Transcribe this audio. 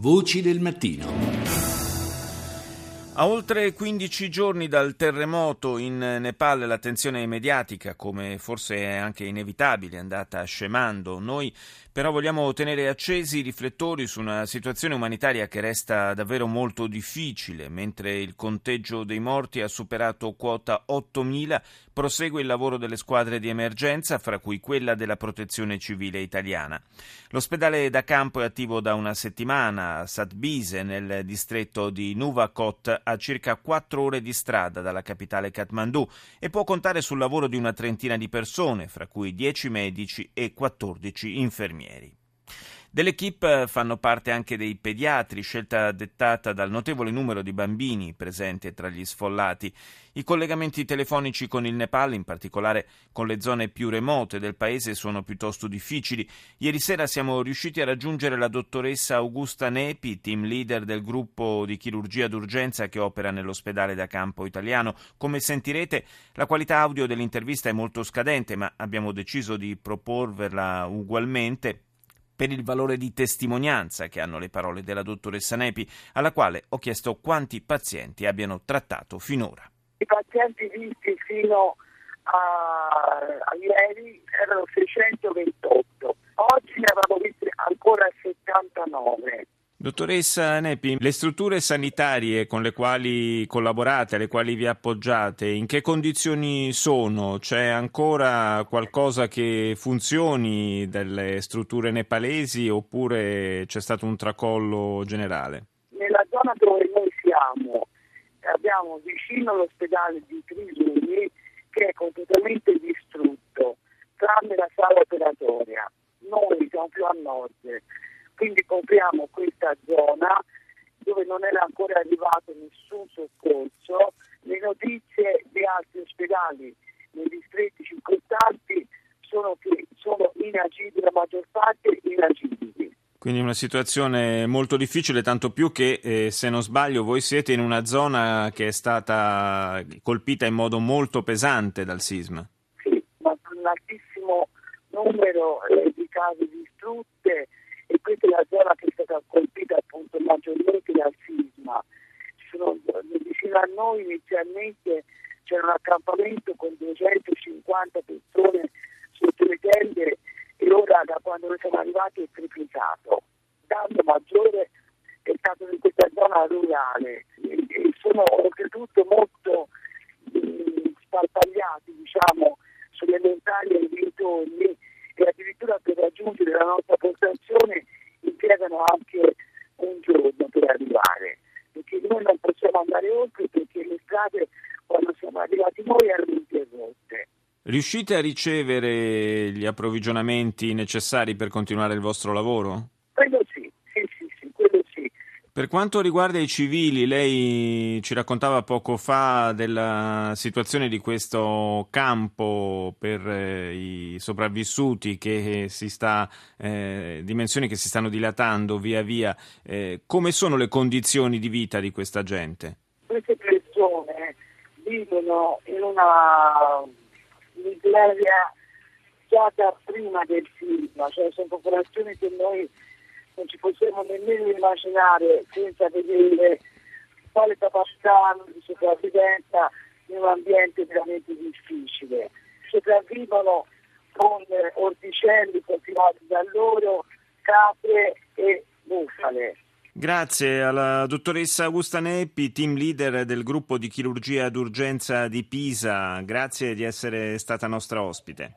Voci del mattino. A oltre 15 giorni dal terremoto in Nepal l'attenzione mediatica, come forse è anche inevitabile, è andata scemando. Noi però vogliamo tenere accesi i riflettori su una situazione umanitaria che resta davvero molto difficile. Mentre il conteggio dei morti ha superato quota 8.000, prosegue il lavoro delle squadre di emergenza, fra cui quella della protezione civile italiana. L'ospedale da campo è attivo da una settimana a Satbise, nel distretto di Nuvakot, a circa 4 ore di strada dalla capitale Kathmandu, e può contare sul lavoro di una trentina di persone, fra cui 10 medici e 14 infermieri. Dell'equipe fanno parte anche dei pediatri, scelta dettata dal notevole numero di bambini presenti tra gli sfollati. I collegamenti telefonici con il Nepal, in particolare con le zone più remote del paese, sono piuttosto difficili. Ieri sera siamo riusciti a raggiungere la dottoressa Augusta Nepi, team leader del gruppo di chirurgia d'urgenza che opera nell'ospedale da campo italiano. Come sentirete, la qualità audio dell'intervista è molto scadente, ma abbiamo deciso di proporverla ugualmente per il valore di testimonianza che hanno le parole della dottoressa Nepi, alla quale ho chiesto quanti pazienti abbiano trattato finora. I pazienti visti fino a, a ieri erano 628, oggi ne avevamo visti ancora 79. Dottoressa Nepi, le strutture sanitarie con le quali collaborate, alle quali vi appoggiate, in che condizioni sono? C'è ancora qualcosa che funzioni delle strutture nepalesi oppure c'è stato un tracollo generale? Nella zona dove noi siamo abbiamo vicino l'ospedale di Trisuni che è completamente distrutto, tranne la sala operatoria. Noi siamo più a nord quindi copriamo questa zona dove non era ancora arrivato nessun soccorso. Le notizie di altri ospedali nei distretti circostanti sono che sono inagibili, la maggior parte inagibili. Quindi una situazione molto difficile, tanto più che, eh, se non sbaglio, voi siete in una zona che è stata colpita in modo molto pesante dal sisma. Sì, ma un altissimo numero eh, di case distrutte, e questa è la zona che è stata colpita appunto maggiormente dal sisma. Sono, vicino a noi inizialmente c'era un accampamento con 250 persone sotto le tende e ora da quando noi siamo arrivati è triplicato. Danno maggiore è stato in questa zona rurale e sono oltretutto molto mh, sparpagliati diciamo, sulle montagne e dintorni e addirittura per raggiungere la nostra postazione impiegano anche un giorno per arrivare, perché noi non possiamo andare oltre perché le strade quando siamo arrivati noi erano interrotte. Riuscite a ricevere gli approvvigionamenti necessari per continuare il vostro lavoro? Per quanto riguarda i civili, lei ci raccontava poco fa della situazione di questo campo per eh, i sopravvissuti che si sta, eh, dimensioni che si stanno dilatando via via. Eh, come sono le condizioni di vita di questa gente? Queste persone vivono in una miseria già da prima del sisma, cioè sono popolazioni che noi non ci possiamo nemmeno immaginare senza vedere quale capacità di sopravvivenza in un ambiente veramente difficile. Sopravvivono con orticelli coltivati da loro, capre e bufale. Grazie alla dottoressa Augusta Neppi, team leader del gruppo di chirurgia d'urgenza di Pisa. Grazie di essere stata nostra ospite.